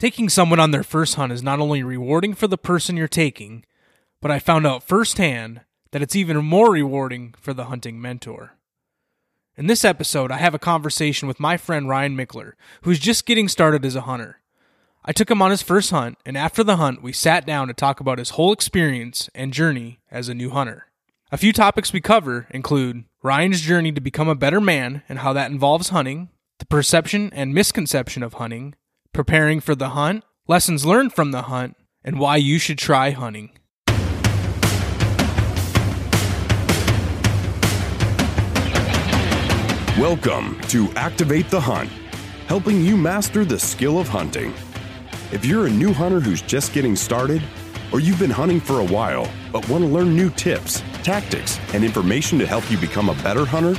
Taking someone on their first hunt is not only rewarding for the person you're taking, but I found out firsthand that it's even more rewarding for the hunting mentor. In this episode, I have a conversation with my friend Ryan Michler, who's just getting started as a hunter. I took him on his first hunt, and after the hunt, we sat down to talk about his whole experience and journey as a new hunter. A few topics we cover include Ryan's journey to become a better man and how that involves hunting, the perception and misconception of hunting, preparing for the hunt, lessons learned from the hunt, and why you should try hunting. Welcome to Activate the Hunt, helping you master the skill of hunting. If you're a new hunter who's just getting started, or you've been hunting for a while but want to learn new tips, tactics, and information to help you become a better hunter,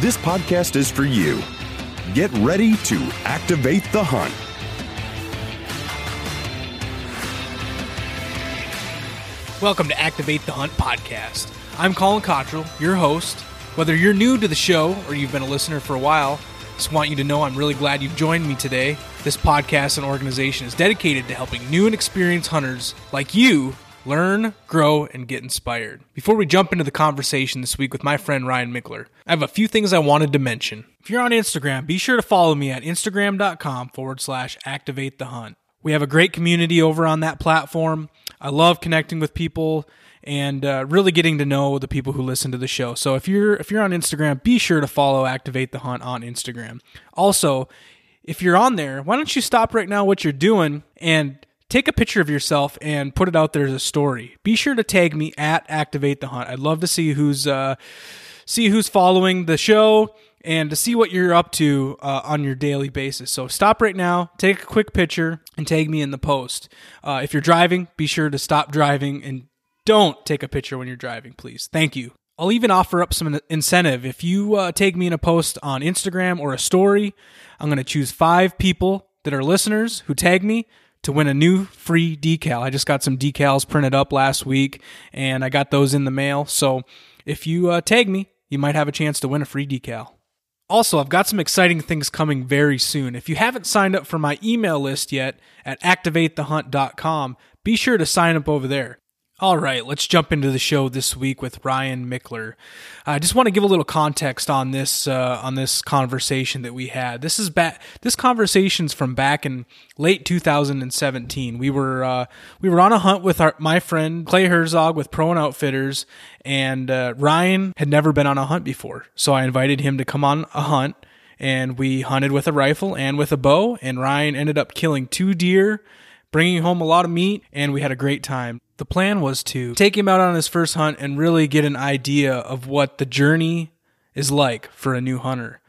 this podcast is for you. Get ready to activate the hunt. Welcome to Activate the Hunt podcast. I'm Colin Cottrell, your host. Whether you're new to the show or you've been a listener for a while, just want you to know I'm really glad you've joined me today. This podcast and organization is dedicated to helping new and experienced hunters like you learn, grow, and get inspired. Before we jump into the conversation this week with my friend Ryan Michler, I have a few things I wanted to mention. If you're on Instagram, be sure to follow me at instagram.com forward slash activate the hunt. We have a great community over on that platform. I love connecting with people and uh, really getting to know the people who listen to the show. So if you're if you're on Instagram, be sure to follow Activate the Hunt on Instagram. Also, if you're on there, why don't you stop right now what you're doing and take a picture of yourself and put it out there as a story. Be sure to tag me at Activate the Hunt. I'd love to see who's uh, see who's following the show and to see what you're up to uh, on your daily basis. So stop right now, take a quick picture, and tag me in the post. Uh, if you're driving, be sure to stop driving and don't take a picture when you're driving, please. Thank you. I'll even offer up some incentive. If you uh, tag me in a post on Instagram or a story, I'm going to choose five people that are listeners who tag me to win a new free decal. I just got some decals printed up last week and I got those in the mail. So if you uh, tag me, you might have a chance to win a free decal. Also, I've got some exciting things coming very soon. If you haven't signed up for my email list yet at activatethehunt.com, be sure to sign up over there. All right, let's jump into the show this week with Ryan Michler. I just want to give a little context on this uh, on this conversation that we had. This is back. This conversation's from back in late 2017. We were uh, we were on a hunt with our my friend Clay Herzog with Prone Outfitters, and uh, Ryan had never been on a hunt before, so I invited him to come on a hunt. And we hunted with a rifle and with a bow, and Ryan ended up killing two deer, bringing home a lot of meat, and we had a great time. The plan was to take him out on his first hunt and really get an idea of what the journey is like for a new hunter.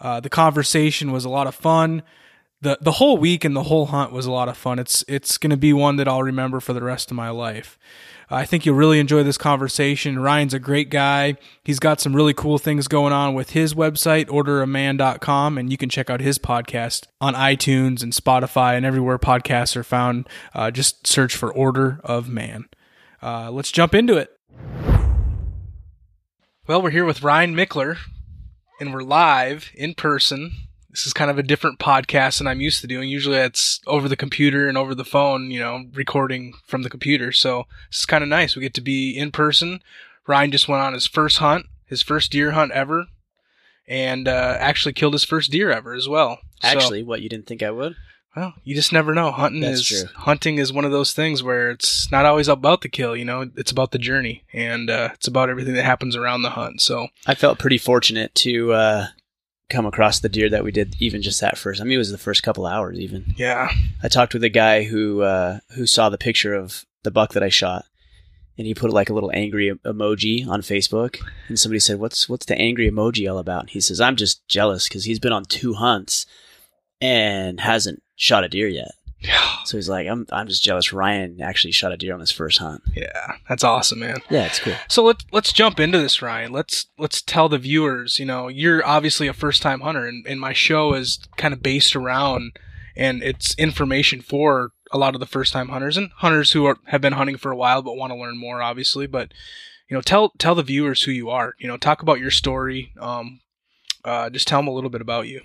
Uh, the conversation was a lot of fun. the The whole week and the whole hunt was a lot of fun. It's it's going to be one that I'll remember for the rest of my life. I think you'll really enjoy this conversation. Ryan's a great guy. He's got some really cool things going on with his website, orderofman.com, and you can check out his podcast on iTunes and Spotify and everywhere podcasts are found. Uh, just search for Order of Man. Uh, let's jump into it. Well, we're here with Ryan Michler, and we're live in person this is kind of a different podcast than I'm used to doing. Usually it's over the computer and over the phone, you know, recording from the computer. So this is kind of nice. We get to be in person. Ryan just went on his first hunt, his first deer hunt ever, and uh, actually killed his first deer ever as well. Actually, so, what you didn't think I would? Well, you just never know. Hunting That's is true. hunting is one of those things where it's not always about the kill. You know, it's about the journey and uh, it's about everything that happens around the hunt. So I felt pretty fortunate to uh, come across the deer that we did even just that first. I mean, it was the first couple hours even. Yeah. I talked with a guy who uh, who saw the picture of the buck that I shot, and he put like a little angry emoji on Facebook. And somebody said, "What's what's the angry emoji all about?" And he says, "I'm just jealous because he's been on two hunts and hasn't shot a deer yet." So he's like, I'm, I'm just jealous. Ryan actually shot a deer on his first hunt. Yeah, that's awesome, man. Yeah, it's cool. So let's let's jump into this, Ryan. Let's let's tell the viewers. You know, you're obviously a first time hunter, and, and my show is kind of based around and it's information for a lot of the first time hunters and hunters who are, have been hunting for a while but want to learn more, obviously. But you know, tell tell the viewers who you are. You know, talk about your story. Um, uh, just tell them a little bit about you.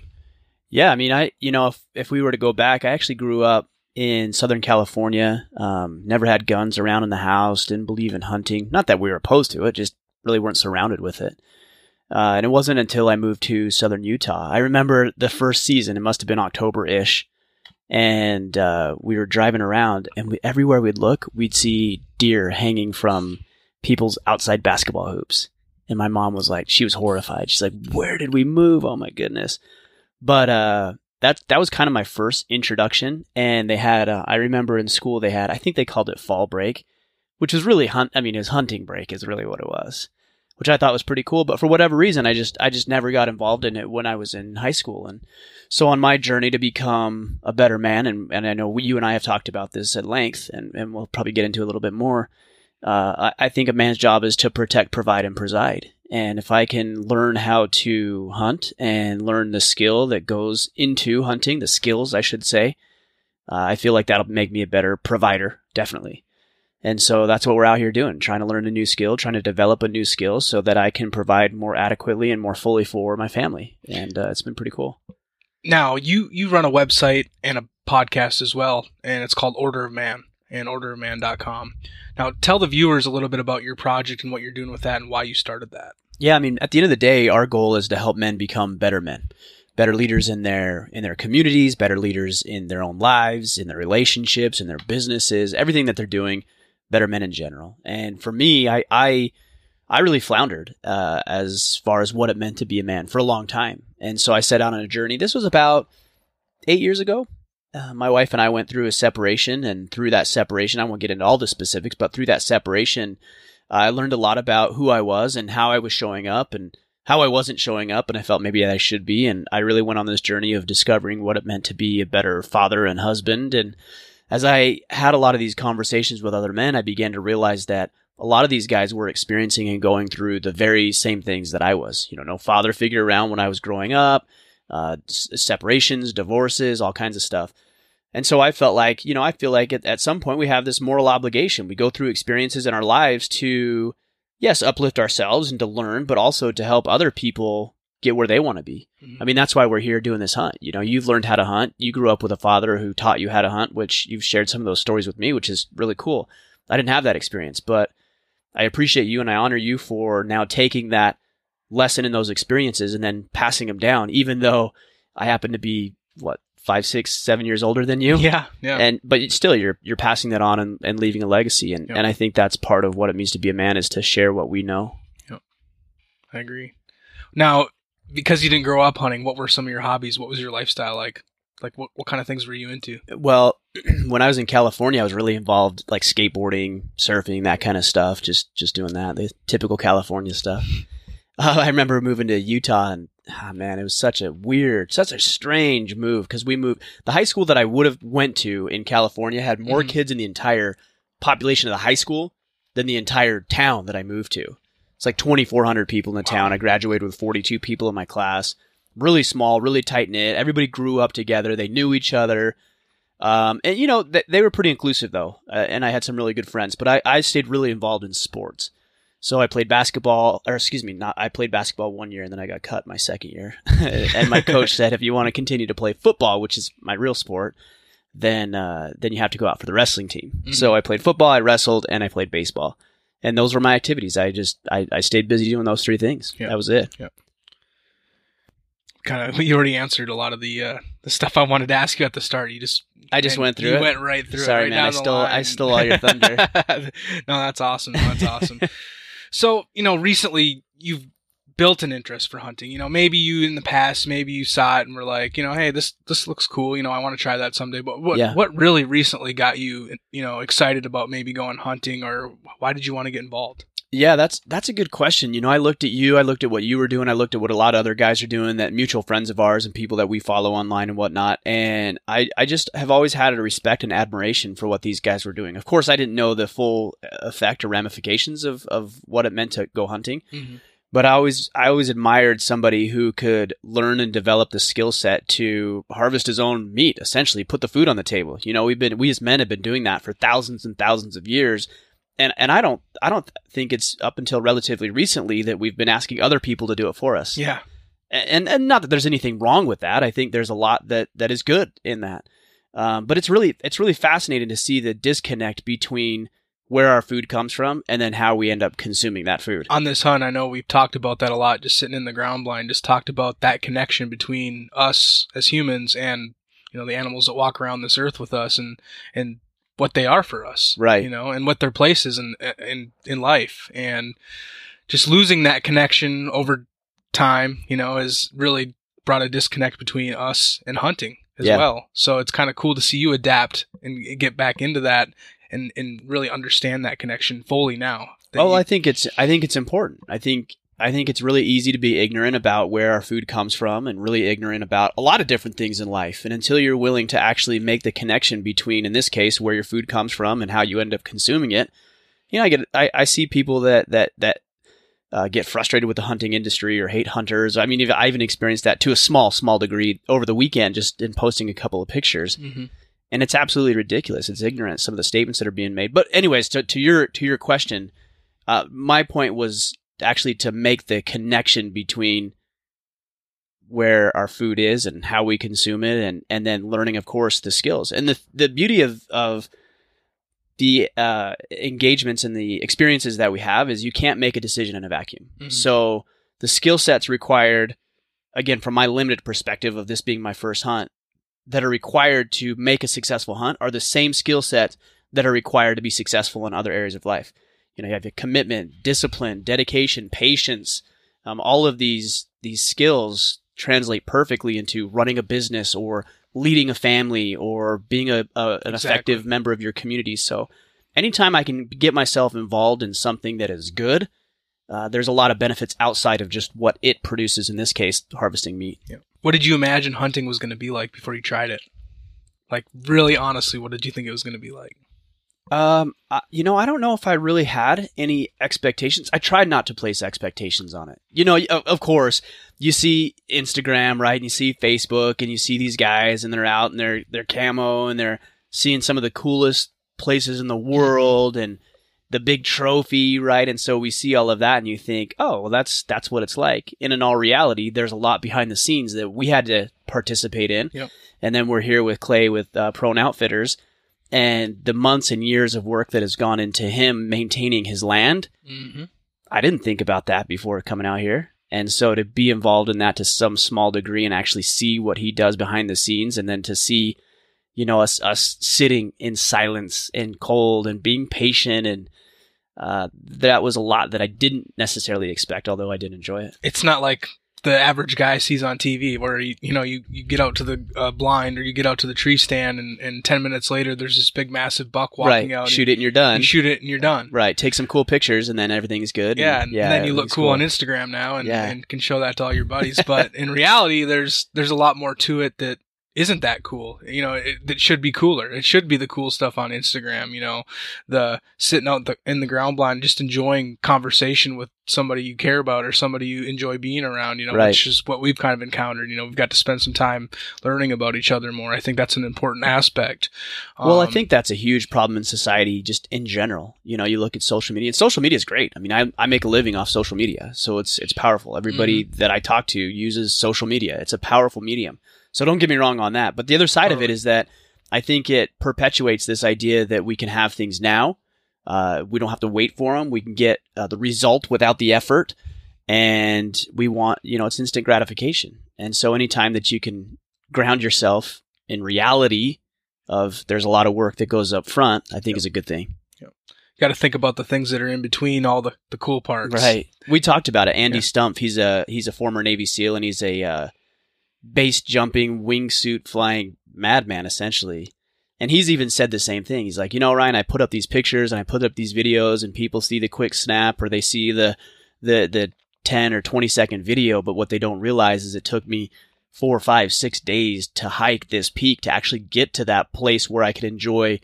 Yeah, I mean, I you know, if if we were to go back, I actually grew up in Southern California. Um, never had guns around in the house. Didn't believe in hunting. Not that we were opposed to it, just really weren't surrounded with it. Uh, and it wasn't until I moved to Southern Utah. I remember the first season. It must have been October ish, and uh, we were driving around, and we, everywhere we'd look, we'd see deer hanging from people's outside basketball hoops. And my mom was like, she was horrified. She's like, "Where did we move? Oh my goodness!" But uh, that that was kind of my first introduction. And they had, uh, I remember in school they had, I think they called it fall break, which was really hunt. I mean, it was hunting break is really what it was, which I thought was pretty cool. But for whatever reason, I just I just never got involved in it when I was in high school. And so on my journey to become a better man, and and I know we, you and I have talked about this at length, and and we'll probably get into a little bit more. Uh, I, I think a man's job is to protect, provide, and preside. And if I can learn how to hunt and learn the skill that goes into hunting, the skills, I should say, uh, I feel like that'll make me a better provider, definitely. And so that's what we're out here doing, trying to learn a new skill, trying to develop a new skill so that I can provide more adequately and more fully for my family. And uh, it's been pretty cool. Now, you you run a website and a podcast as well, and it's called Order of Man and orderofman.com. Now, tell the viewers a little bit about your project and what you're doing with that and why you started that. Yeah, I mean, at the end of the day, our goal is to help men become better men, better leaders in their in their communities, better leaders in their own lives, in their relationships, in their businesses, everything that they're doing, better men in general. And for me, I I, I really floundered uh, as far as what it meant to be a man for a long time, and so I set out on a journey. This was about eight years ago. Uh, my wife and I went through a separation, and through that separation, I won't get into all the specifics, but through that separation, I learned a lot about who I was and how I was showing up and how I wasn't showing up, and I felt maybe I should be. And I really went on this journey of discovering what it meant to be a better father and husband. And as I had a lot of these conversations with other men, I began to realize that a lot of these guys were experiencing and going through the very same things that I was. You know, no father figure around when I was growing up, uh, separations, divorces, all kinds of stuff. And so I felt like, you know, I feel like at, at some point we have this moral obligation. We go through experiences in our lives to, yes, uplift ourselves and to learn, but also to help other people get where they want to be. Mm-hmm. I mean, that's why we're here doing this hunt. You know, you've learned how to hunt. You grew up with a father who taught you how to hunt, which you've shared some of those stories with me, which is really cool. I didn't have that experience, but I appreciate you and I honor you for now taking that lesson in those experiences and then passing them down, even though I happen to be what five, six, seven years older than you. Yeah, yeah. And but still, you're you're passing that on and, and leaving a legacy, and Yep. and I think that's part of what it means to be a man is to share what we know. Yep. I agree. Now, because you didn't grow up hunting, what were some of your hobbies? What was your lifestyle like? Like, what, what kind of things were you into? Well, when I was in California, I was really involved, like skateboarding, surfing, that kind of stuff. Just just doing that, the typical California stuff. Uh, I remember moving to Utah, and ah, man, it was such a weird, such a strange move because we moved. The high school that I would have went to in California had more Mhm. kids in the entire population of the high school than the entire town that I moved to. It's like 2,400 people in the town. I graduated with 42 people in my class. Really small, really tight knit. Everybody grew up together. They knew each other. Um, and you know, th- they were pretty inclusive though. Uh, and I had some really good friends, but I, I stayed really involved in sports. So I played basketball, or excuse me, not, I played basketball one year and then I got cut my second year. and my coach said, if you want to continue to play football, which is my real sport, then, uh, then you have to go out for the wrestling team. Mhm. So I played football, I wrestled, and I played baseball and those were my activities. I just I, I stayed busy doing those three things. Yeah. That was it. Kind of, you already answered a lot of the uh, the stuff I wanted to ask you at the start. You just I just went through you it. went right through Sorry, it. Right man, I stole- I stole all your thunder. no, that's awesome. That's awesome. So, you know, recently you've built an interest for hunting. You know, maybe you in the past, maybe you saw it and were like, you know, hey, this this looks cool. You know, I want to try that someday. But what Yeah. what really recently got you, you know, excited about maybe going hunting, or why did you want to get involved? Yeah, that's that's a good question. You know, I looked at you, I looked at what you were doing, I looked at what a lot of other guys are doing, that mutual friends of ours and people that we follow online and whatnot. And I, I just have always had a respect and admiration for what these guys were doing. Of course, I didn't know the full uh, effect or ramifications of, of what it meant to go hunting. Mm-hmm. but I always I always admired somebody who could learn and develop the skill set to harvest his own meat, essentially put the food on the table. You know, we've been we as men have been doing that for thousands and thousands of years. And and I don't I don't think it's up until relatively recently that we've been asking other people to do it for us. Yeah, And and not that there's anything wrong with that. I think there's a lot that that is good in that. Um, but it's really it's really fascinating to see the disconnect between where our food comes from and then how we end up consuming that food. On this hunt, I know we've talked about that a lot, just sitting in the ground blind, just talked about that connection between us as humans and, you know, the animals that walk around this earth with us and, and what they are for us. Right. You know, and what their place is in, in, in life. And just losing that connection over time, you know, has really brought a disconnect between us and hunting as Yeah. well. So it's kind of cool to see you adapt and get back into that and, and really understand that connection fully now. Oh, you- I think it's I think it's important. I think I think it's really easy to be ignorant about where our food comes from and really ignorant about a lot of different things in life. And until you're willing to actually make the connection between, in this case, where your food comes from and how you end up consuming it, you know, I get I, I see people that that that uh, get frustrated with the hunting industry or hate hunters. I mean, I even experienced that to a small, small degree over the weekend, just in posting a couple of pictures Mhm. and it's absolutely ridiculous. It's ignorant some of the statements that are being made. But anyways, to, to your to your question, uh, my point was actually to make the connection between where our food is and how we consume it, and and then learning, of course, the skills. And the the beauty of of the uh, engagements and the experiences that we have is you can't make a decision in a vacuum. Mhm. So the skill sets required, again, from my limited perspective of this being my first hunt, that are required to make a successful hunt are the same skill sets that are required to be successful in other areas of life. You know, you have the commitment, discipline, dedication, patience. Um, all of these these skills translate perfectly into running a business or leading a family or being a, a an Exactly. effective member of your community. So, anytime I can get myself involved in something that is good, uh, there's a lot of benefits outside of just what it produces. In this case, harvesting meat. What did you imagine hunting was going to be like before you tried it? Like, really honestly, what did you think it was going to be like? Um, I, you know, I don't know if I really had any expectations. I tried not to place expectations on it. You know, of, of course, you see Instagram, right? And you see Facebook, and you see these guys, and they're out and they're they're camo, and they're seeing some of the coolest places in the world, and the big trophy, right? And so we see all of that, and you think, oh, well, that's that's what it's like. And in all reality, there's a lot behind the scenes that we had to participate in. Yep. And then we're here with Clay with uh, Prone Outfitters and the months and years of work that has gone into him maintaining his land. Mm-hmm. I didn't think about that before coming out here. And so to be involved in that to some small degree and actually see what he does behind the scenes and then to see, you know, us, us sitting in silence and cold and being patient and, uh, that was a lot that I didn't necessarily expect, although I did enjoy it. It's not like the average guy sees on TV where, you, you know, you, you get out to the uh, blind or you get out to the tree stand and, and 10 minutes later there's this big massive buck walking right. out. Shoot and, it and you're done. You shoot it and you're done. right. Take some cool pictures and then everything's good. Yeah, and, and then you look everything's cool, on Instagram now and, Yeah. and can show that to all your buddies. But in reality, there's there's a lot more to it that isn't that cool. You know, it, that should be cooler. It should be the cool stuff on Instagram. You know, the sitting out the, in the ground blind, just enjoying conversation with somebody you care about or somebody you enjoy being around. You know, Right. which is what we've kind of encountered. You know, we've got to spend some time learning about each other more. I think that's an important aspect. Well, I Um, think that's a huge problem in society, just in general. You know, you look at social media, and social media is great. I mean, I, I make a living off social media, so it's it's powerful. Everybody Mm-hmm. that I talk to uses social media. It's a powerful medium. So don't get me wrong on that. But the other side of it is that I think it perpetuates this idea that we can have things now. Uh, we don't have to wait for them. We can get uh, the result without the effort, and we want you know it's instant gratification. And so anytime that you can ground yourself in reality of there's a lot of work that goes up front, I think Yep. is a good thing. You got to think about the things that are in between all the, the cool parts. Right. We talked about it. Andy Yeah. Stumpf, he's a he's a former Navy SEAL and he's a uh, base jumping, wingsuit flying madman essentially. And he's even said the same thing. He's like, you know, Ryan, I put up these pictures and I put up these videos, and people see the quick snap or they see the the the ten or twenty second video, but what they don't realize is it took me four, five, six days to hike this peak to actually get to that place where I could enjoy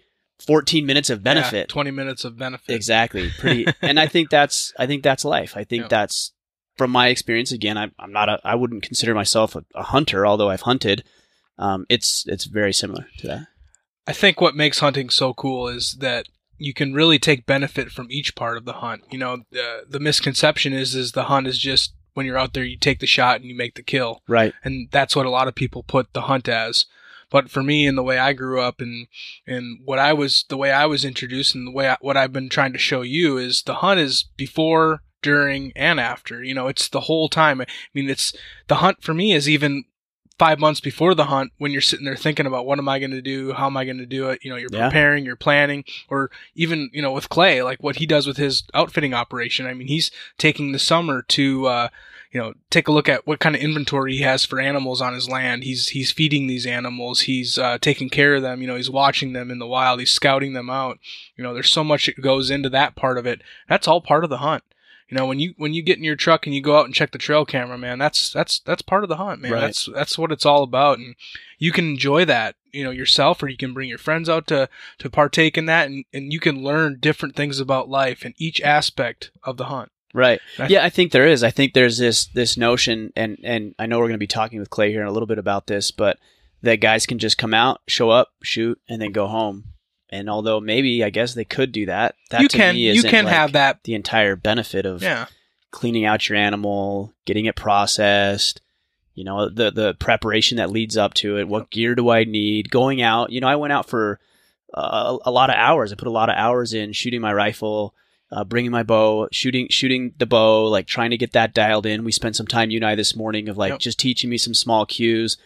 14 minutes of Yeah, benefit. 20 minutes of benefit. Exactly. Pretty, and I think that's I think that's life. I think Yeah. that's from my experience. Again, I, I'm not a I wouldn't consider myself a, a hunter, although I've hunted. Um, it's it's very similar to that. I think what makes hunting so cool is that you can really take benefit from each part of the hunt. You know, the, the misconception is is the hunt is just when you're out there, you take the shot and you make the kill, Right. and that's what a lot of people put the hunt as. But for me and the way I grew up and and what I was the way I was introduced and the way I, what I've been trying to show you is the hunt is before, during, and after. You know, it's the whole time. I mean, it's the hunt for me is even five months before the hunt when you're sitting there thinking about what am I going to do? How am I going to do it? You know, you're Yeah. preparing, you're planning, or even, you know, with Clay, like what he does with his outfitting operation. I mean, he's taking the summer to, uh, you know, take a look at what kind of inventory he has for animals on his land. He's, he's feeding these animals. He's, uh, taking care of them. You know, he's watching them in the wild. He's scouting them out. You know, there's so much that goes into that part of it. That's all part of the hunt. You know, when you when you get in your truck and you go out and check the trail camera, man, that's that's that's part of the hunt, man. Right. That's that's what it's all about, and you can enjoy that, you know, yourself, or you can bring your friends out to to partake in that, and and you can learn different things about life and each aspect of the hunt. Right. I- Yeah, I think there is. I think there's this this notion, and and I know we're going to be talking with Clay here in a little bit about this, but that guys can just come out, show up, shoot, and then go home. And although maybe I guess they could do that, that you to can me you isn't, can like, have that, the entire benefit of yeah, cleaning out your animal, getting it processed, you know, the the preparation that leads up to it. What gear do I need? Going out, you know, I went out for uh, a lot of hours. I put a lot of hours in shooting my rifle, uh, bringing my bow, shooting shooting the bow, like trying to get that dialed in. We spent some time you and I this morning of like Yep. just teaching me some small cues.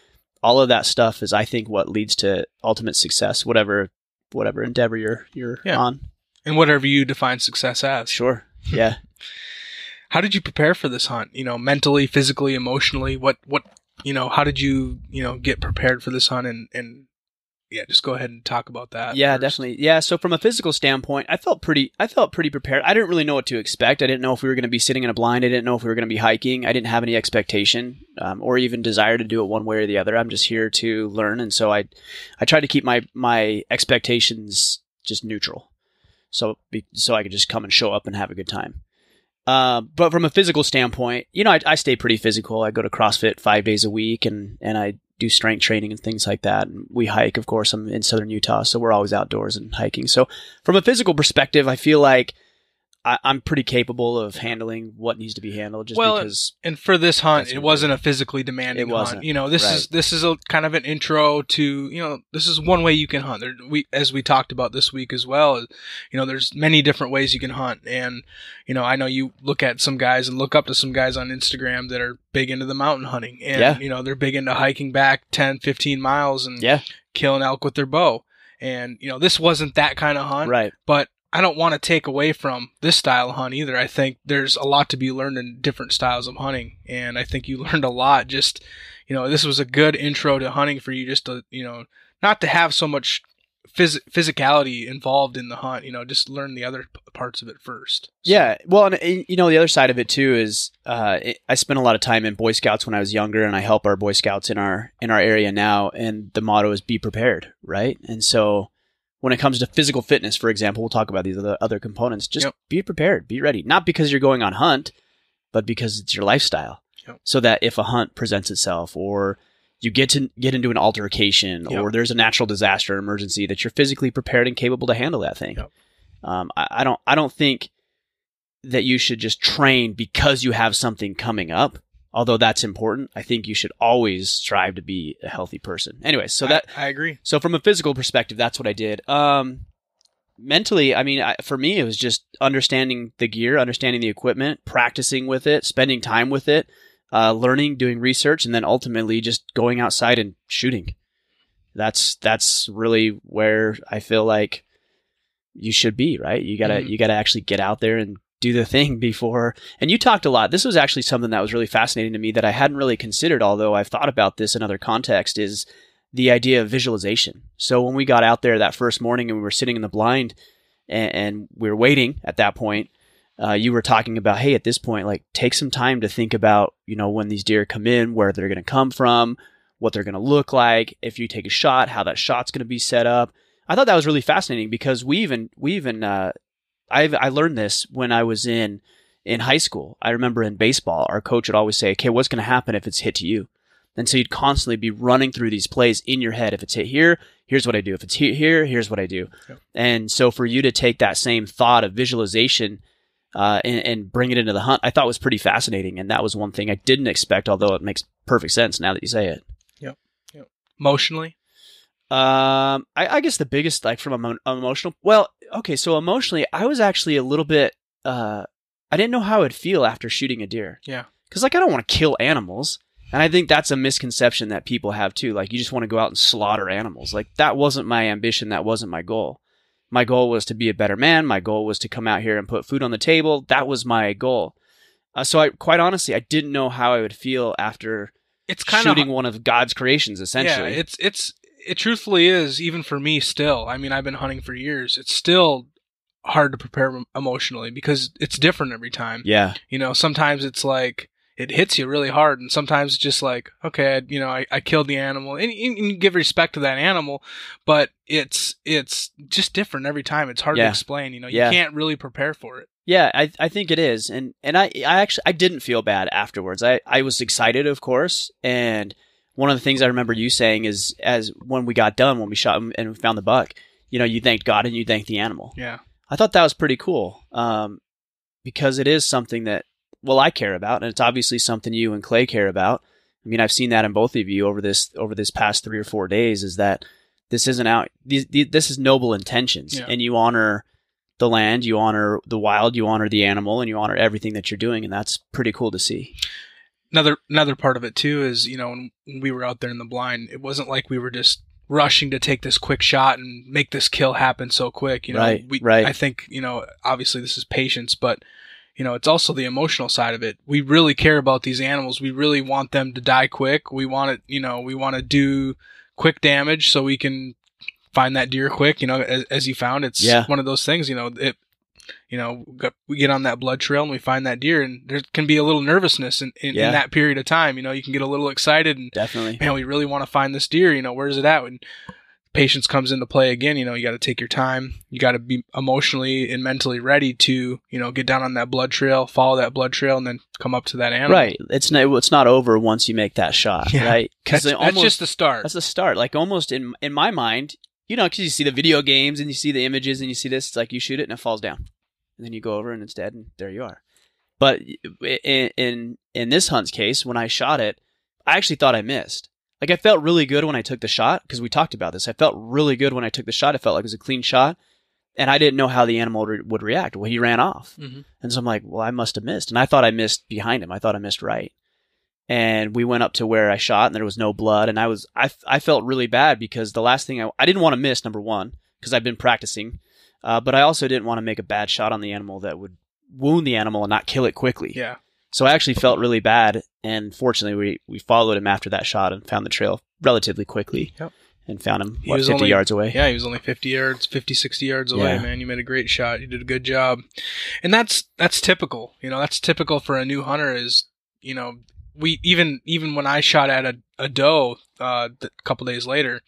All of that stuff is, I think, what leads to ultimate success, whatever whatever endeavor you're you're Yeah. on. and whatever you define success as. Sure, yeah. How did you prepare for this hunt? You know, mentally, physically, emotionally. What what you know? How did you you know get prepared for this hunt? And and yeah, just go ahead and talk about that. yeah first. definitely yeah so from a physical standpoint i felt pretty i felt pretty prepared i didn't really know what to expect i didn't know if we were going to be sitting in a blind i didn't know if we were going to be hiking i didn't have any expectation um, or even desire to do it one way or the other i'm just here to learn and so i i tried to keep my my expectations just neutral so be, so i could just come and show up and have a good time uh, but from a physical standpoint, you know, I, I stay pretty physical. I go to CrossFit five days a week, and and I do strength training and things like that. And we hike, of course. I'm in southern Utah, so we're always outdoors and hiking. So from a physical perspective, I feel like I, I'm pretty capable of handling what needs to be handled. Just Well, because, and for this hunt, it wasn't a physically demanding It wasn't, hunt. You know, this is this is a kind of an intro to you know this is one way you can hunt. There, we as we talked about this week as well. You know, there's many different ways you can hunt, and you know, I know you look at some guys and look up to some guys on Instagram that are big into the mountain hunting, and Yeah. you know, they're big into hiking back 10, 15 miles and yeah, killing elk with their bow. And you know, this wasn't that kind of hunt right, but I don't want to take away from this style of hunt either. I think there's a lot to be learned in different styles of hunting, and I think you learned a lot. Just you know, this was a good intro to hunting for you, just to you know, not to have so much phys- physicality involved in the hunt. You know, just learn the other p- parts of it first. So- Yeah, well, and, you know, the other side of it too is uh, I spent a lot of time in Boy Scouts when I was younger, and I help our Boy Scouts in our in our area now. And the motto is "Be prepared," right? And so, when it comes to physical fitness, for example, we'll talk about these other other components. Just Yep. be prepared, be ready, not because you're going on hunt, but because it's your lifestyle. Yep. So that if a hunt presents itself, or you get to get into an altercation, Yep. or there's a natural disaster or emergency, that you're physically prepared and capable to handle that thing. Um, I, I don't I don't think that you should just train because you have something coming up. Although that's important, I think you should always strive to be a healthy person. Anyway, so that I, I agree. so from a physical perspective, that's what I did. Um, mentally, I mean, I, for me, it was just understanding the gear, understanding the equipment, practicing with it, spending time with it, uh, learning, doing research, and then ultimately just going outside and shooting. That's that's really where I feel like you should be, right? You gotta Mhm. you gotta actually get out there and do the thing before. And you talked a lot. This was actually something that was really fascinating to me that I hadn't really considered, although I've thought about this in other contexts, Is the idea of visualization. So when we got out there that first morning and we were sitting in the blind and, and we were waiting at that point, uh, you were talking about, hey, at this point, like take some time to think about, you know, when these deer come in, where they're going to come from, what they're going to look like. If you take a shot, how that shot's going to be set up. I thought that was really fascinating because we even we even uh, I I learned this when I was in in high school. I remember in baseball, our coach would always say, "Okay, what's going to happen if it's hit to you?" And so you'd constantly be running through these plays in your head. If it's hit here, here's what I do. If it's hit here, here's what I do. Yep. And so for you to take that same thought of visualization uh, and, and bring it into the hunt, I thought was pretty fascinating. And that was one thing I didn't expect, although it makes perfect sense now that you say it. Yep. Emotionally, Um, I, I guess the biggest, like from an emotional, well, okay, so emotionally, I was actually a little bit, uh, I didn't know how I would feel after shooting a deer. Yeah. Cause like I don't want to kill animals. And I think that's a misconception that people have too. Like you just want to go out and slaughter animals. Like that wasn't my ambition. That wasn't my goal. My goal was to be a better man. My goal was to come out here and put food on the table. That was my goal. Uh, so I, quite honestly, I didn't know how I would feel after It's kind shooting of one of God's creations, essentially. Yeah, it's it's it truthfully is even for me still. I mean, I've been hunting for years. It's still hard to prepare emotionally because it's different every time. yeah, You know, sometimes it's like it hits you really hard, and sometimes it's just like, okay, I- you know, I, I killed the animal, and, and you give respect to that animal, but it's it's just different every time. It's hard to explain. You know, you Yeah. can't really prepare for it. Yeah, I I think it is, and and I I actually I didn't feel bad afterwards. I I was excited, of course, and one of the things I remember you saying is as when we got done when we shot and we found the buck, you know, you thanked God and you thanked the animal. Yeah, I thought that was pretty cool, um, because it is something that well I care about, and it's obviously something you and Clay care about. I mean, I've seen that in both of you over this over this past three or four days. Is that this isn't out? These, these, this is noble intentions, Yeah. and you honor the land, you honor the wild, you honor the animal, and you honor everything that you're doing, and that's pretty cool to see. Another another part of it too is you know when we were out there in the blind, it wasn't like we were just rushing to take this quick shot and make this kill happen so quick. You know, Right, we, right. I think you know obviously this is patience, but you know it's also the emotional side of it. We really care about these animals. We really want them to die quick. We want it. You know, we want to do quick damage so we can find that deer quick. You know, as, as you found, it's Yeah. one of those things. You know, it. You know, we get on that blood trail and we find that deer, and there can be a little nervousness in, in, Yeah. in that period of time. You know, you can get a little excited and Definitely. man, we really want to find this deer. You know, where's it at? And patience comes into play again. You know, you got to take your time. You got to be emotionally and mentally ready to, you know, get down on that blood trail, follow that blood trail, and then come up to that animal. Right. It's not. It's not over once you make that shot. Yeah. Right. That's, they that's just the start. That's the start. Like almost in in my mind, you know, because you see the video games and you see the images and you see this, it's like you shoot it and it falls down, and then you go over and it's dead, and there you are. But in in in this hunt's case, when I shot it, I actually thought I missed. Like I felt really good when I took the shot because we talked about this. I felt really good when I took the shot. It felt like it was a clean shot, and I didn't know how the animal re- would react. Well, he ran off. Mhm. And so I'm like, well, I must have missed. And I thought I missed behind him. I thought I missed right. And we went up to where I shot and there was no blood. And I was, I, I felt really bad because the last thing I, I didn't want to miss, number one, because I've been practicing. Uh, but I also didn't want to make a bad shot on the animal that would wound the animal and not kill it quickly. Yeah. So I actually felt really bad. And fortunately, we, we followed him after that shot and found the trail relatively quickly Yep. and found him, He what, was 50 only- yards away. Yeah, he was only 50 yards, 50, 60 yards away, Yeah. man. You made a great shot. You did a good job. And that's that's typical. You know, that's typical for a new hunter is, you know, we even even when I shot at a, a doe uh, a couple days later,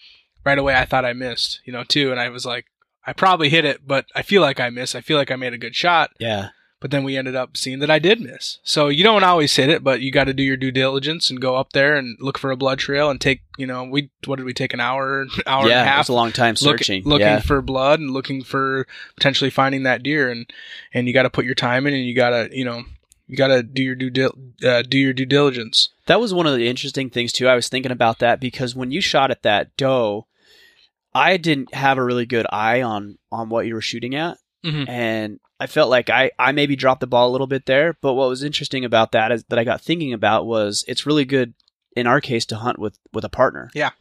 right away I thought I missed, you know, too, and I was like I probably hit it, but I feel like I missed. I feel like I made a good shot, Yeah. but then we ended up seeing that I did miss. So you don't always hit it, but you got to do your due diligence and go up there and look for a blood trail and take, you know, we what did we take an hour, hour and a yeah. It half was a long time look- searching. looking yeah. for blood and looking for potentially finding that deer and and you got to put your time in and you got to you know you got to do your due dil- uh, do your due diligence That was one of the interesting things too. I was thinking about that because when you shot at that doe, I didn't have a really good eye on on what you were shooting at, Mhm. and I felt like I I maybe dropped the ball a little bit there. But what was interesting about that is that I got thinking about was it's really good in our case to hunt with with a partner. Yeah.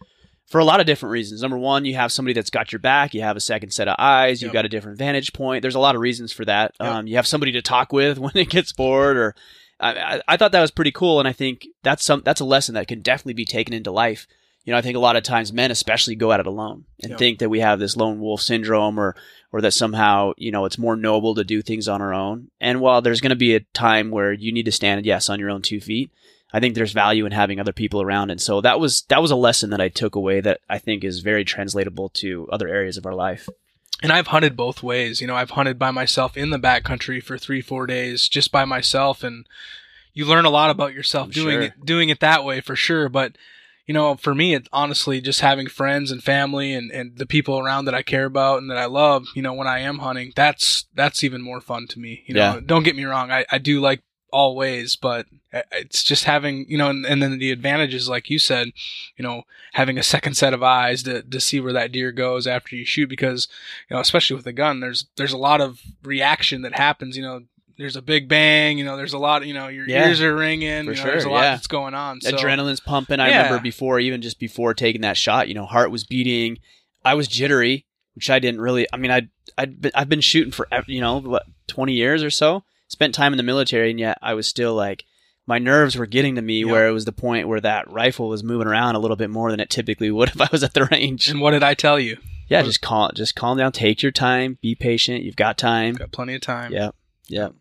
For a lot of different reasons. Number one, you have somebody that's got your back. You have a second set of eyes. You've got a different vantage point. There's a lot of reasons for that. Yep. Um, you have somebody to talk with when it gets bored, or I, I, I thought that was pretty cool, and I think that's some that's a lesson that can definitely be taken into life. You know, I think a lot of times men, especially, go at it alone and think that we have this lone wolf syndrome, or or that somehow you know it's more noble to do things on our own. And while there's going to be a time where you need to stand, yes, on your own two feet, I think there's value in having other people around. And so that was that was a lesson that I took away that I think is very translatable to other areas of our life. and I've hunted both ways you know I've hunted by myself in the backcountry for 3 4 days just by myself and you learn a lot about yourself I'm doing sure. it doing it that way for sure but you know for me it honestly just having friends and family and, and the people around that I care about and that I love you know when I am hunting that's that's even more fun to me you know Yeah. don't get me wrong I, I do like all ways, but uh, it's just having, you know, and, and then the advantages, like you said, you know, having a second set of eyes to, to see where that deer goes after you shoot, because, you know, especially with a gun, there's, there's a lot of reaction that happens, you know, there's a big bang, you know, there's a lot, you know, your Yeah. ears are ringing, For you know, there's a lot yeah. that's going on. So, Adrenaline's pumping. I Yeah. remember before, even just before taking that shot, you know, heart was beating. I was jittery, which I didn't really. I mean, I I'd been, I've been shooting for you know what twenty years or so. Spent time in the military, and yet I was still like my nerves were getting to me. Yep. Where it was the point where that rifle was moving around a little bit more than it typically would if I was at the range. and what did I tell you? yeah, just calm, just calm down. Take your time. Be patient. You've got time. Got plenty of time. Yep. Yep.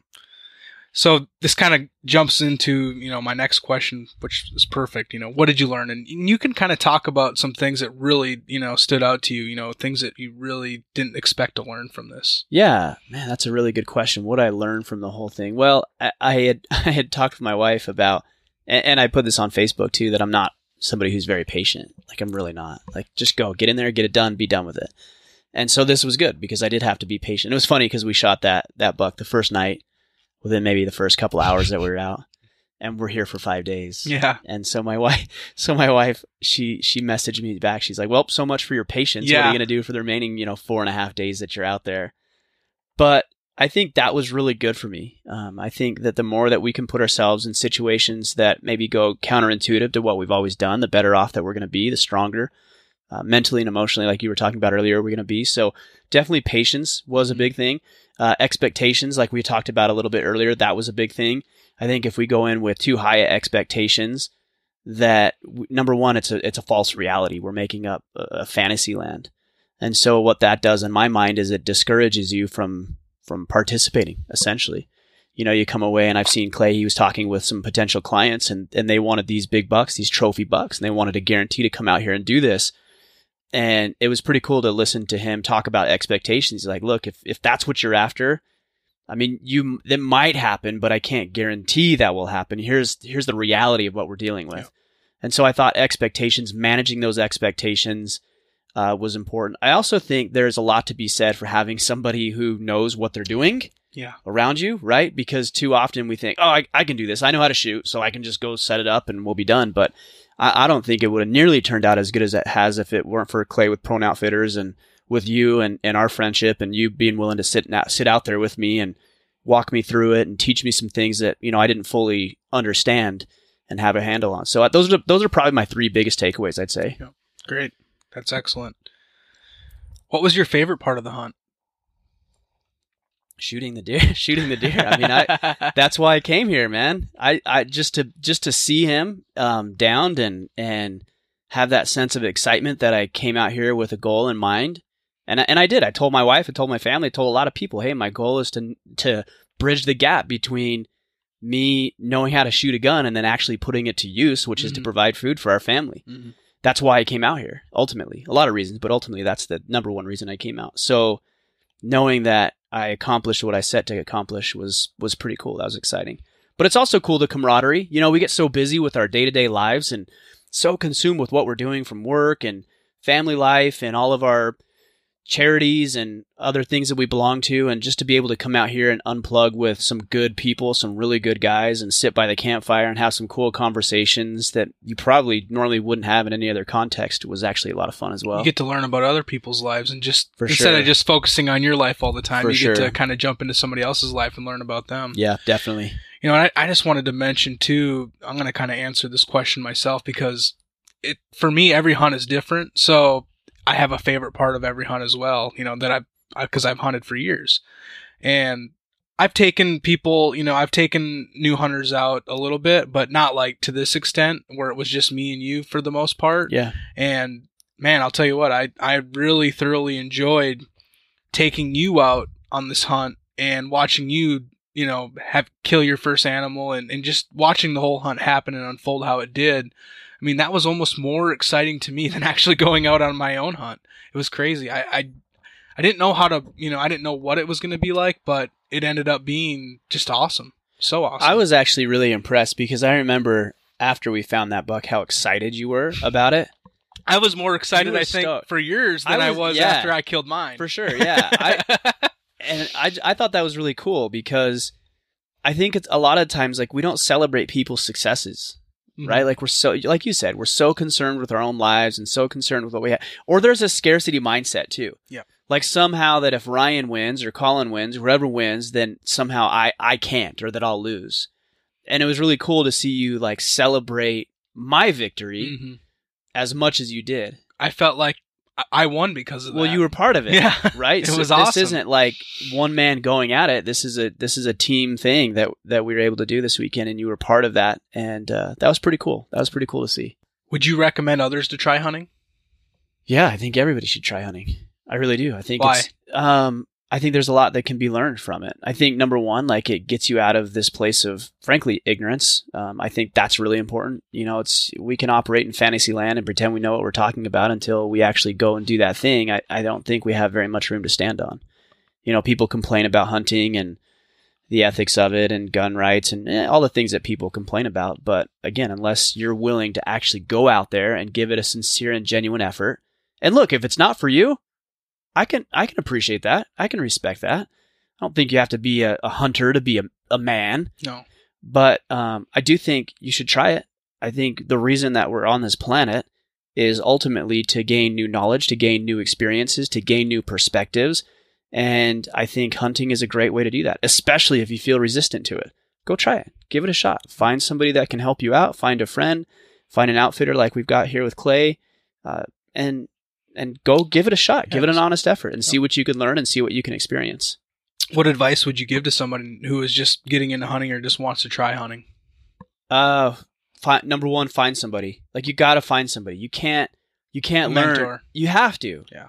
So this kind of jumps into, you know, my next question, which is perfect. You know, what did you learn? And you can kind of talk about some things that really, you know, stood out to you, you know, things that you really didn't expect to learn from this. Yeah, man, that's a really good question. What I learned from the whole thing? Well, I, I had I had talked with my wife about, and, and I put this on Facebook too, that I'm not somebody who's very patient. Like I'm really not. Like just go, get in there, get it done, be done with it. And so this was good because I did have to be patient. It was funny because we shot that that buck the first night, within maybe the first couple hours that we were out, and we're here for five days. Yeah. And so my wife, so my wife, she she messaged me back. She's like, "Well, so much for your patience. What are you gonna do for the remaining, you know, four and a half days that you're out there?" But I think that was really good for me. Um, I think that the more that we can put ourselves in situations that maybe go counterintuitive to what we've always done, the better off that we're going to be, the stronger uh, mentally and emotionally, like you were talking about earlier, we're going to be. So definitely patience was a big thing. Uh, expectations, like we talked about a little bit earlier, that was a big thing. I think if we go in with too high expectations, that number one, it's a it's a false reality. We're making up a, a fantasy land, and so what that does in my mind is it discourages you from from participating. Essentially, you know, you come away, and I've seen Clay. He was talking with some potential clients, and and they wanted these big bucks, these trophy bucks, and they wanted a guarantee to come out here and do this. And it was pretty cool to listen to him talk about expectations. He's like, look, if if that's what you're after, I mean, you that might happen, but I can't guarantee that will happen. Here's here's the reality of what we're dealing with. Yeah. And so I thought expectations, managing those expectations, uh, was important. I also think there's a lot to be said for having somebody who knows what they're doing Yeah. around you, right? Because too often we think, oh, I, I can do this. I know how to shoot, so I can just go set it up and we'll be done. But I, I don't think it would have nearly turned out as good as it has if it weren't for Clay with Prone Outfitters and with you and, and our friendship and you being willing to sit na- sit out there with me and walk me through it and teach me some things that you know I didn't fully understand and have a handle on. So uh, those are those are probably my three biggest takeaways. I'd say. Great. That's excellent. What was your favorite part of the hunt? Shooting the deer, shooting the deer. I mean, I that's why I came here, man. I, I just to just to see him um, downed and and have that sense of excitement that I came out here with a goal in mind, and I, and I did. I told my wife, I told my family, I told a lot of people, hey, my goal is to to bridge the gap between me knowing how to shoot a gun and then actually putting it to use, which is to Mhm. provide food for our family. Mhm. That's why I came out here. Ultimately, a lot of reasons, but ultimately that's the number one reason I came out. So knowing that I accomplished what I set to accomplish was was pretty cool. That was exciting. But it's also cool the camaraderie. You know, we get so busy with our day to day lives and so consumed with what we're doing from work and family life and all of our charities and other things that we belong to and just to be able to come out here and unplug with some good people some really good guys and sit by the campfire and have some cool conversations that you probably normally wouldn't have in any other context was actually a lot of fun as well you get to learn about other people's lives and just For instead sure. of just focusing on your life all the time, For you sure. get to kind of jump into somebody else's life and learn about them. yeah definitely You know, I, I just wanted to mention too. I'm going to kind of answer this question myself because it for me every hunt is different. So I have a favorite part of every hunt as well. You know that I've because I've hunted for years, and I've taken people. You know, I've taken new hunters out a little bit, but not like to this extent where it was just me and you for the most part. yeah And man, I'll tell you what, I I really thoroughly enjoyed taking you out on this hunt and watching you, you know, have kill your first animal and, and just watching the whole hunt happen and unfold how it did. I mean, that was almost more exciting to me than actually going out on my own hunt. It was crazy. I I, I didn't know how to, you know, I didn't know what it was going to be like, but it ended up being just awesome. So awesome. I was actually really impressed because I remember after we found that buck how excited you were about it. I was more excited, I think, stoked. for yours than I was- was, yeah. after I killed mine. For sure, yeah. I, and I, I thought that was really cool because I think it's a lot of times like we don't celebrate people's successes, Mhm. right? Like we're so, like you said, we're so concerned with our own lives and so concerned with what we have. Or there's a scarcity mindset too. Yeah. Like somehow that if Ryan wins or Colin wins, whoever wins, then somehow I I can't or that I'll lose. And it was really cool to see you like celebrate my victory Mhm. as much as you did. I felt like I- won because of that. Well, you were part of it. Yeah. right? It So was this awesome. isn't like one man going at it. This is a this is a team thing that that we were able to do this weekend, and you were part of that, and uh, that was pretty cool. That was pretty cool to see. Would you recommend others to try hunting? Yeah, I think everybody should try hunting. I really do. I think Why? it's um I think there's a lot that can be learned from it. I think number one, like it gets you out of this place of frankly ignorance. Um, I think that's really important. You know, it's we can operate in fantasy land and pretend we know what we're talking about until we actually go and do that thing. I, I don't think we have very much room to stand on. You know, people complain about hunting and the ethics of it and gun rights and eh, all the things that people complain about. But again, unless you're willing to actually go out there and give it a sincere and genuine effort, and look, if it's not for you, I can I can appreciate that. I can respect that. I don't think you have to be a, a hunter to be a, a man, No. but um, I do think you should try it. I think the reason that we're on this planet is ultimately to gain new knowledge, to gain new experiences, to gain new perspectives. And I think hunting is a great way to do that, especially if you feel resistant to it. Go try it. Give it a shot. Find somebody that can help you out. Find a friend. Find an outfitter like we've got here with Clay, uh, and and go give it a shot. Give it an honest effort and see what you can learn and see what you can experience. What advice would you give to someone who is just getting into hunting or just wants to try hunting? Uh, number one, find somebody. Like you got to find somebody. You can't. You can't learn. You have to. Yeah.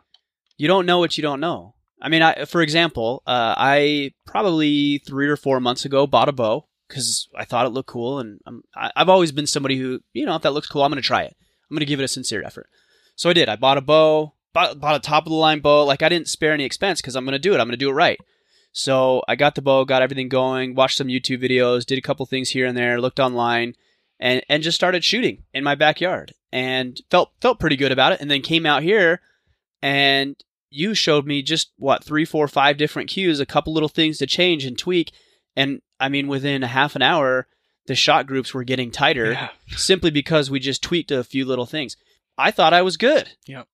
You don't know what you don't know. I mean, I, for example, uh, I probably three or four months ago bought a bow because I thought it looked cool, and I'm, I, I've always been somebody who, you know, if that looks cool, I'm going to try it. I'm going to give it a sincere effort. So I did. I bought a bow, bought, bought a top of the line bow. Like I didn't spare any expense because I'm going to do it. I'm going to do it right. So I got the bow, got everything going, watched some YouTube videos, did a couple things here and there, looked online, and and just started shooting in my backyard, and felt felt pretty good about it. And then came out here, and you showed me just what three, four, five different cues, a couple little things to change and tweak, and I mean within a half an hour, the shot groups were getting tighter Yeah. simply because we just tweaked a few little things. I thought I was good. Yep.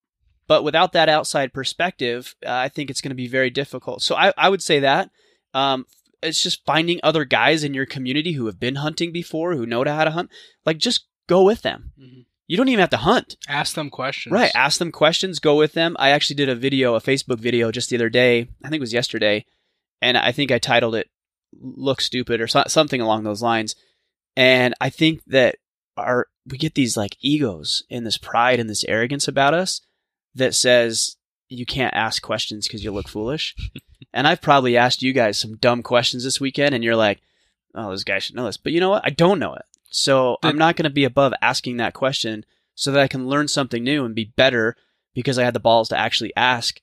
But without that outside perspective, uh, I think it's going to be very difficult. So I, I would say that um, it's just finding other guys in your community who have been hunting before, who know how to hunt. Like, just go with them. Mhm. You don't even have to hunt. Ask them questions. Right. Ask them questions, go with them. I actually did a video, a Facebook video just the other day. I think it was yesterday. And I think I titled it Look Stupid or so- something along those lines. And I think that our, we get these like egos and this pride and this arrogance about us that says you can't ask questions because you look foolish. and I've probably asked you guys some dumb questions this weekend and you're like, oh, this guy should know this. But you know what? I don't know it. So I'm not going to be above asking that question so that I can learn something new and be better because I had the balls to actually ask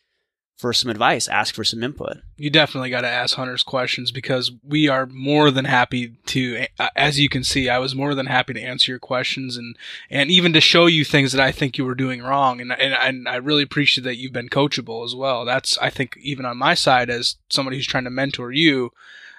for some advice, ask for some input. You definitely got to ask hunters questions because we are more than happy to, uh, as you can see, I was more than happy to answer your questions and, and even to show you things that I think you were doing wrong. And, and, and I really appreciate that you've been coachable as well. That's, I think, even on my side as somebody who's trying to mentor you,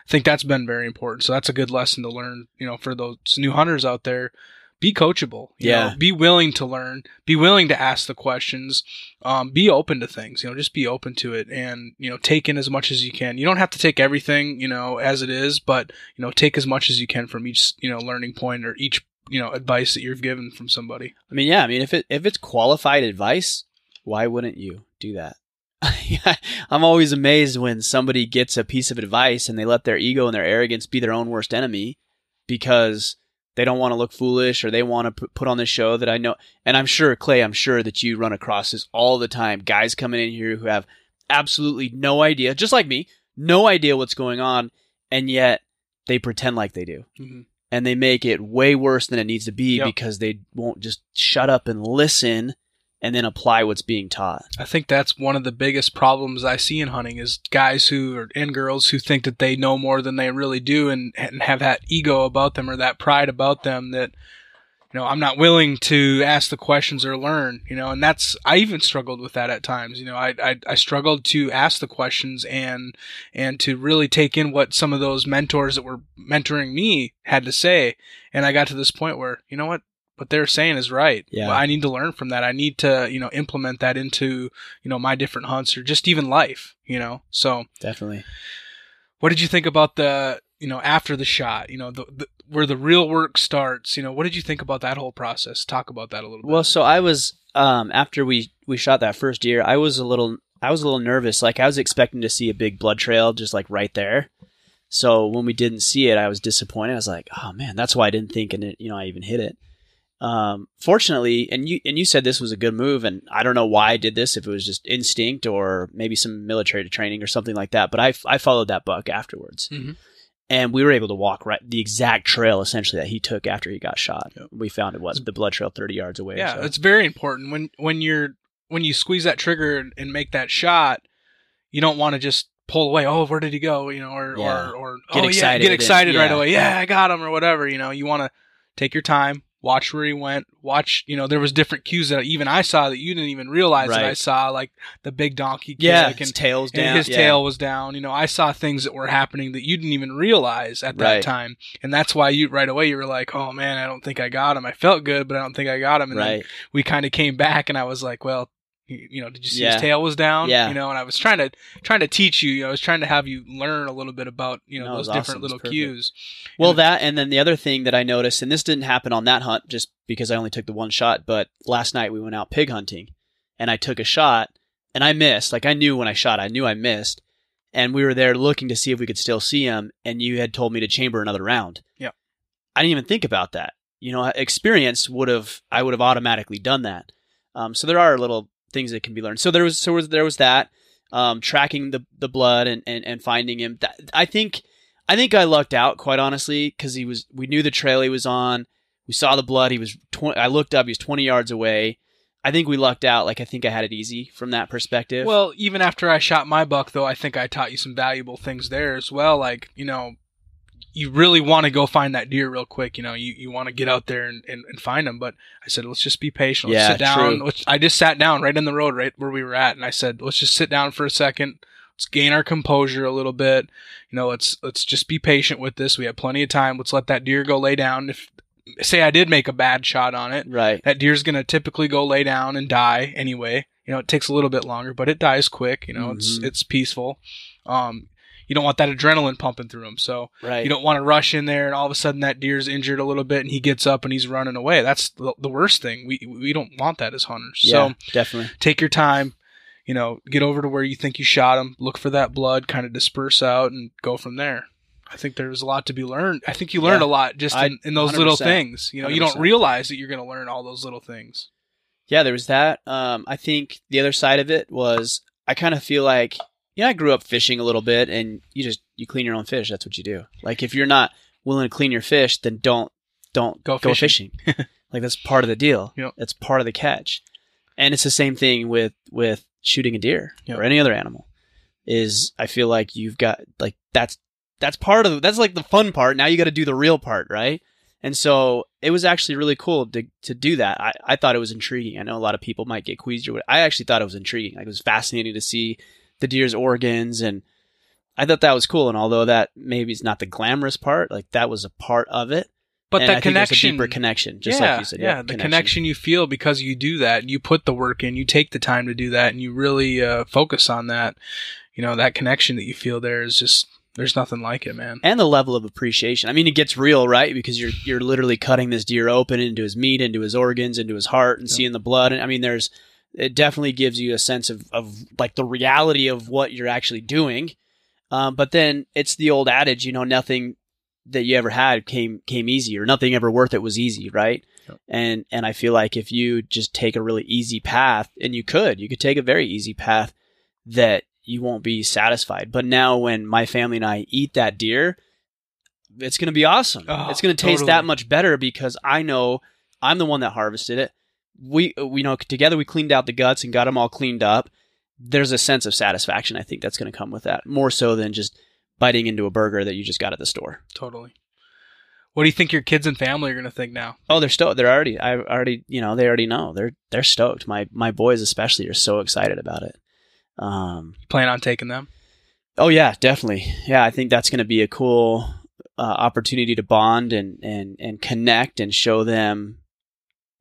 I think that's been very important. So that's a good lesson to learn, you know, for those new hunters out there. Be coachable. you Yeah. know, be willing to learn. Be willing to ask the questions. Um, be open to things. You know, just be open to it, and you know, take in as much as you can. You don't have to take everything, you know, as it is, but you know, take as much as you can from each, you know, learning point or each, you know, advice that you've given from somebody. I mean, yeah, I mean, if it if it's qualified advice, why wouldn't you do that? I'm always amazed when somebody gets a piece of advice and they let their ego and their arrogance be their own worst enemy because they don't want to look foolish or they want to put on the show that I know. And I'm sure, Clay, I'm sure that you run across this all the time. Guys coming in here who have absolutely no idea, just like me, no idea what's going on, and yet they pretend like they do Mm-hmm. and they make it way worse than it needs to be Yep. because they won't just shut up and listen and then apply what's being taught. I think that's one of the biggest problems I see in hunting is guys who are and girls who think that they know more than they really do and, and have that ego about them or that pride about them that you know, I'm not willing to ask the questions or learn, you know, and that's, I even struggled with that at times, you know, I, I, I struggled to ask the questions and, and to really take in what some of those mentors that were mentoring me had to say. And I got to this point where, you know what, what they're saying is right. Yeah. Well, I need to learn from that. I need to, you know, implement that into, you know, my different hunts or just even life, you know, so Definitely. what did you think about the you know after the shot you know the, the where the real work starts you know what did you think about that whole process talk about that a little bit Well, so I was um after we we shot that first deer, I was a little I was a little nervous. Like I was expecting to see a big blood trail just like right there. So when we didn't see it, I was disappointed. I was like, "Oh man, that's why I didn't think and it, you know, I even hit it." Um fortunately, and you and you said this was a good move and I don't know why I did this if it was just instinct or maybe some military training or something like that, but I I followed that buck afterwards. Mhm. And we were able to walk right the exact trail essentially that he took after he got shot. Yep. We found it was the blood trail 30 yards away. yeah so. it's very important when when you're when you squeeze that trigger and, make that shot you don't want to just pull away oh where did he go you know or Yeah. or, or Get oh, excited yeah, get excited right away yeah, yeah. i got him or whatever you know you want to take your time watch where he went watch you know there was different cues that even i saw that you didn't even realize that i saw like the big donkey yeah, and his tail's and down. his yeah. tail was down. You know, I saw things that were happening that you didn't even realize at that Right. time, and that's why you right away you were like, "Oh man, I don't think I got him. I felt good, but I don't think I got him." And then right. we kind of came back, and I was like, "Well." You you know, did you see Yeah. his tail was down? Yeah. You know, and I was trying to trying to teach you. you know, I was trying to have you learn a little bit about you know No, those different awesome. Little cues. Well, And- that and then the other thing that I noticed, and this didn't happen on that hunt just because I only took the one shot, but last night we went out pig hunting, and I took a shot and I missed. Like I knew when I shot, I knew I missed, and we were there looking to see if we could still see him, and you had told me to chamber another round. Yeah. I didn't even think about that. You know, experience would have I would have automatically done that. Um, so there are little things that can be learned. So there was so was, there was that um, tracking the the blood and, and, and finding him. That, I think I think I lucked out quite honestly because he was we knew the trail he was on. We saw the blood. He was 20, I looked up. He was twenty yards away. I think we lucked out. Like I think I had it easy from that perspective. Well, even after I shot my buck, though, I think I taught you some valuable things there as well. Like, you know, you really want to go find that deer real quick. You know, you, you want to get out there and, and, and find them. But I said, let's just be patient. Let's Yeah, sit down. true. I just sat down right in the road, right where we were at. And I said, let's just sit down for a second. Let's gain our composure a little bit. You know, let's, let's just be patient with this. We have plenty of time. Let's let that deer go lay down. If, say I did make a bad shot on it, right. that deer's going to typically go lay down and die anyway. You know, it takes a little bit longer, but it dies quick. You know, it's Mhm. it's peaceful. Um, you don't want that adrenaline pumping through him, so Right. you don't want to rush in there and all of a sudden that deer's injured a little bit and he gets up and he's running away. That's the, the worst thing. We we don't want that as hunters. yeah, So definitely. take your time. You know, get over to where you think you shot him. Look for that blood, kind of disperse out, and go from there. I think there's a lot to be learned. I think you learned Yeah. a lot just in, in those little things. You know, you don't realize that you're going to learn all those little things. Yeah, there was that. Um, I think the other side of it was I kind of feel like you know I grew up fishing a little bit, and you just you clean your own fish. That's what you do. Like if you're not willing to clean your fish, then don't don't Go go fishing. fishing. like that's part of the deal. Yep. That's part of the catch. And it's the same thing with with shooting a deer Yep. or any other animal. Is I feel like you've got like that's that's part of that's like the fun part. Now you got to do the real part, right? And so it was actually really cool to to do that. I, I thought it was intriguing. I know a lot of people might get queasy or what. I actually thought it was intriguing. Like it was fascinating to see the deer's organs and I thought that was cool. And although that maybe is not the glamorous part, like that was a part of it. But And that I connection, a deeper connection, just yeah, like you said. yeah, the connection. you feel because you do that, you put the work in, you take the time to do that, and you really uh, focus on that. You know, that connection that you feel there is just there's nothing like it, man. and the level of appreciation. I mean, it gets real, right? Because you're you're literally cutting this deer open into his meat, into his organs, into his heart, and Yeah. seeing the blood. And I mean, there's it definitely gives you a sense of of like the reality of what you're actually doing. Um, but then it's the old adage, you know, nothing that you ever had came came easy, or nothing ever worth it was easy, right? Yep. And and I feel like if you just take a really easy path, and you could, you could take a very easy path that you won't be satisfied. But now when my family and I eat that deer, it's going to be awesome. Oh, it's going to taste totally. that much better because I know I'm the one that harvested it. We, we know together we cleaned out the guts and got them all cleaned up. There's a sense of satisfaction I think that's going to come with that more so than just biting into a burger that you just got at the store. Totally. What do you think your kids and family are going to think now? Oh, they're stoked. They're already. I already. You know, they already know. They're they're stoked. My my boys especially are so excited about it. Um. You plan on taking them? Oh yeah, definitely. Yeah, I think that's going to be a cool uh, opportunity to bond and and and connect and show them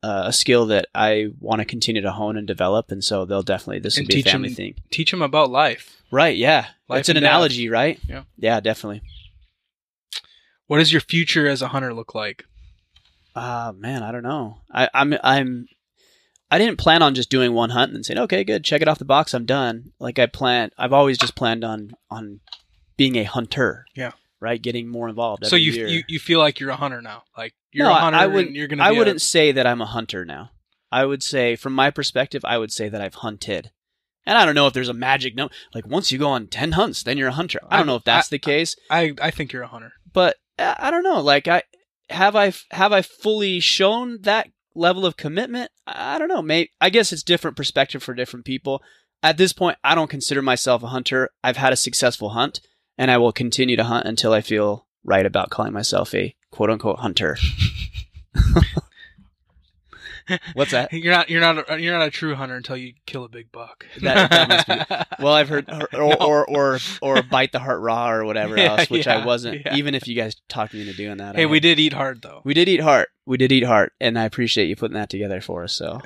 uh, a skill that I want to continue to hone and develop. And so they'll definitely this will be a family them- thing. Teach them about life. Right? Yeah, Life it's an and death. analogy, right? Yeah. Yeah, definitely. What does your future as a hunter look like? Ah, man, I don't know. I, I'm I'm I didn't plan on just doing one hunt and saying, okay, good, check it off the box, I'm done. Like I planned, I've always just planned on on being a hunter. Yeah. Right, getting more involved. so you, year. you you feel like you're a hunter now? Like you're No, a hunter I would- and you're going to I wouldn't a, say that I'm a hunter now. I would say, from my perspective, I would say that I've hunted. And I don't know if there's a magic number. Like once you go on ten hunts, then you're a hunter. I don't know if that's I- the case, I I think you're a hunter. but I I don't know. Like I have I have I fully shown that level of commitment. I don't know. Maybe I guess it's different perspective for different people. At this point, I don't consider myself a hunter. I've had a successful hunt, and I will continue to hunt until I feel right about calling myself a quote unquote hunter. What's that? You're not you're not a, you're not a true hunter until you kill a big buck. That- that Well, I've heard, or or, No. or or or bite the heart raw or whatever Yeah, else, which yeah, I wasn't. yeah. Even if you guys talked me into doing that, I hey, we had- did eat hard though. we did eat heart. We did eat heart, and I appreciate you putting that together for us. So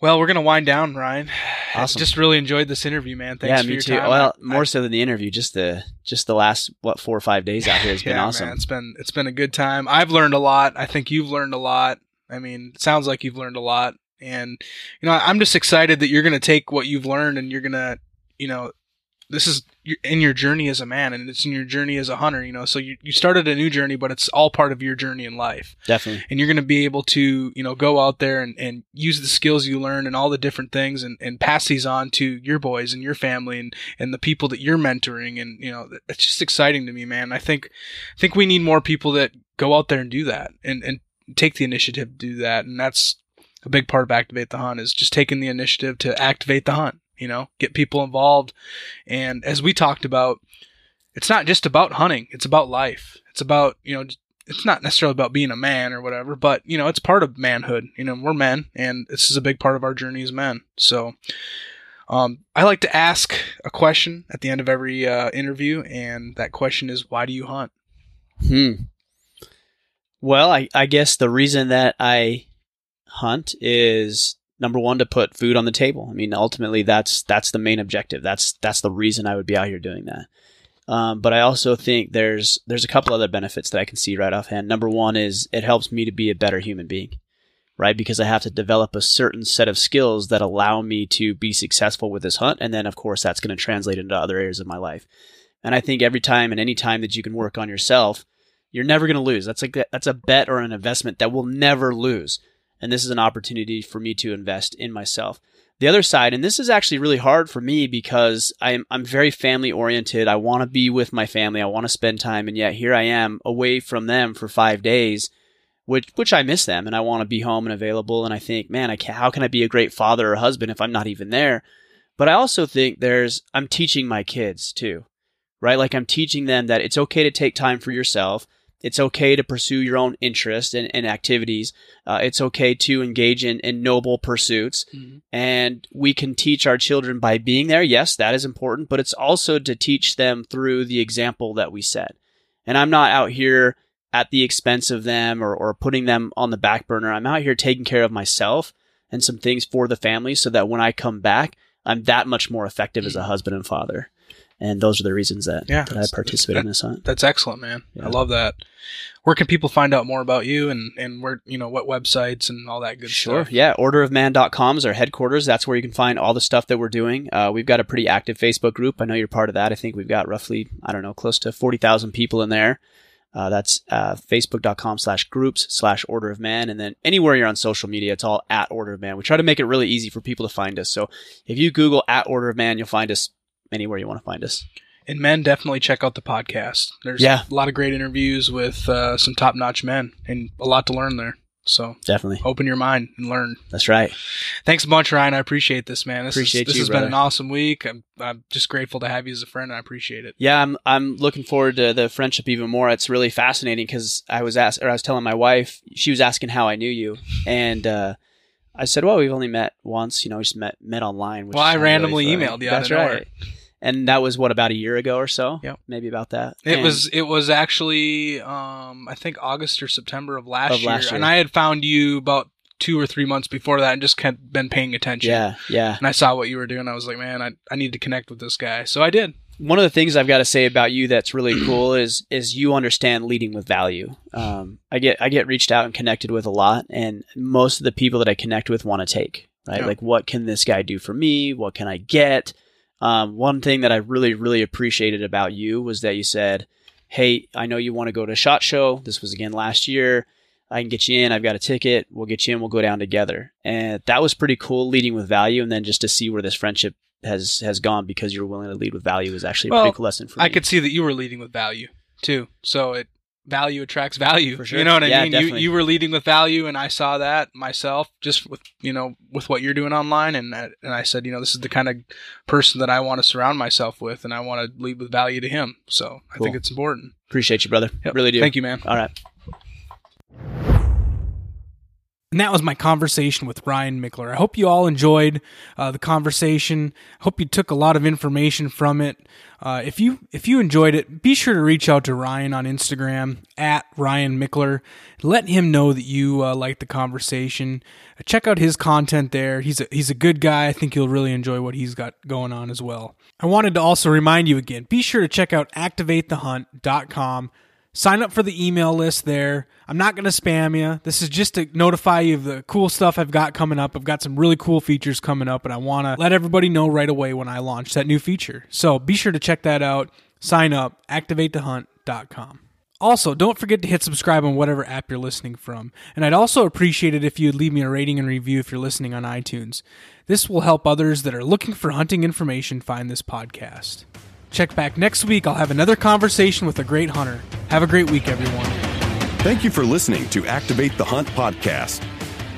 Well, we're gonna wind down, Ryan. Awesome. Just really enjoyed this interview, man. Thanks yeah, for me your too. time. Well, I- more so than the interview, just the just the last what four or five days out here has been awesome. Man, it's been it's been a good time. I've learned a lot. I think you've learned a lot. I mean, it sounds like you've learned a lot. And you know, I'm just excited that you're going to take what you've learned and you're going to, you know, this is in your journey as a man and it's in your journey as a hunter, you know. So you you started a new journey, but it's all part of your journey in life. Definitely. And you're going to be able to, you know, go out there and, and use the skills you learn and all the different things and, and pass these on to your boys and your family and, and the people that you're mentoring. And, you know, it's just exciting to me, man. I think, I think we need more people that go out there and do that and, and take the initiative to do that. And that's a big part of Activate the Hunt is just taking the initiative to activate the hunt, you know, get people involved. And as we talked about, it's not just about hunting. It's about life. It's about, you know, it's not necessarily about being a man or whatever, but you know, it's part of manhood. You know, we're men and this is a big part of our journey as men. So, um, I like to ask a question at the end of every uh, interview, and that question is, why do you hunt? Hmm. Well, I, I guess the reason that I hunt is number one to put food on the table. I mean, ultimately, that's that's the main objective. That's that's the reason I would be out here doing that. Um, but I also think there's there's a couple other benefits that I can see right offhand. Number one is it helps me to be a better human being, right? Because I have to develop a certain set of skills that allow me to be successful with this hunt, and then of course that's going to translate into other areas of my life. And I think every time and any time that you can work on yourself, you're never going to lose. That's like that's a bet or an investment that will never lose. And this is an opportunity for me to invest in myself. The other side, and this is actually really hard for me because I'm I'm very family oriented. I want to be with my family. I want to spend time, and yet here I am away from them for five days, which which I miss them, and I want to be home and available. And I think, man, I can how can I be a great father or husband if I'm not even there? But I also think there's I'm teaching my kids too, right? Like I'm teaching them that it's okay to take time for yourself. It's okay to pursue your own interests and, and activities. Uh, it's okay to engage in, in noble pursuits. And we can teach our children by being there. Yes, that is important, but it's also to teach them through the example that we set. And I'm not out here at the expense of them or, or putting them on the back burner. I'm out here taking care of myself and some things for the family so that when I come back, I'm that much more effective as a husband and father. And those are the reasons that, Yeah, that I that's- participate in this hunt. That's excellent, man. I love that. Where can people find out more about you and, and where, you know, what websites and all that good Sure. stuff? Sure. Yeah. Orderofman.com is our headquarters. That's where you can find all the stuff that we're doing. Uh, we've got a pretty active Facebook group. I know you're part of that. I think we've got roughly, I don't know, close to 40,000 people in there. Uh, that's uh, facebook.com slash groups slash order of man. And then anywhere you're on social media, it's all at order of man. We try to make it really easy for people to find us. So if you Google at order of man, you'll find us anywhere you want to find us. And men, definitely check out the podcast. There's Yeah. a lot of great interviews with uh, some top notch men and a lot to learn there. So Definitely. open your mind and learn. That's right. Thanks a bunch, Ryan. I appreciate this, man. This, Appreciate is, this you, has brother. been an awesome week. I'm, I'm just grateful to have you as a friend. I appreciate it. Yeah, I'm I'm looking forward to the friendship even more. It's really fascinating because I was asked, or I was telling my wife, she was asking how I knew you, and uh, I said, "Well, we've only met once. You know, we just met met online." Which Well, I randomly really emailed you That's right. And that was what about a year ago or so? Yep. maybe about that. It And- was it was actually um, I think August or September of last, Of year, last year. and I had found you about two or three months before that, and just kept been paying attention. yeah, yeah. And I saw what you were doing. I was like, man, I, I need to connect with this guy. So I did. one of the things I've got to say about you that's really cool is is you understand leading with value. Um, I get I get reached out and connected with a lot, and most of the people that I connect with want to take right. Yeah. Like, what can this guy do for me? What can I get? Um, one thing that I really really appreciated about you was that you said, "Hey, I know you want to go to a Shot Show. This was again last year." I can get you in. I've got a ticket. We'll get you in. We'll go down together. And that was pretty cool, leading with value. And then just to see where this friendship has has gone because you're willing to lead with value is actually a Well, pretty cool lesson for me. I could see that you were leading with value too. So it value attracts value. Sure. You know what I Yeah, mean? You definitely. you were leading with value, and I saw that myself just with you know with what you're doing online, and I, and I said, you know, this is the kind of person that I want to surround myself with, and I want to lead with value to him. So I Cool. think it's important. Appreciate you, brother. Yep. Really do. Thank you, man. All right. And that was my conversation with Ryan Michler. I hope you all enjoyed uh, the conversation. I hope you took a lot of information from it. Uh, if you if you enjoyed it, be sure to reach out to Ryan on Instagram at Ryan Michler. Let him know that you uh, liked the conversation. Check out his content there. He's a he's a good guy. I think you'll really enjoy what he's got going on as well. I wanted to also remind you again. Be sure to check out activatethehunt.com. Sign up for the email list there. I'm not going to spam you. This is just to notify you of the cool stuff I've got coming up. I've got some really cool features coming up, and I want to let everybody know right away when I launch that new feature. So be sure to check that out. Sign up, activatethehunt.com. Also, don't forget to hit subscribe on whatever app you're listening from. And I'd also appreciate it if you'd leave me a rating and review if you're listening on iTunes. This will help others that are looking for hunting information find this podcast. Check back next week. I'll have another conversation with a great hunter. Have a great week, everyone. Thank you for listening to Activate the Hunt podcast.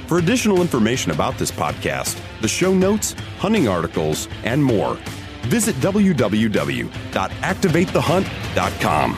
For additional information about this podcast, the show notes, hunting articles, and more, visit www.activatethehunt.com.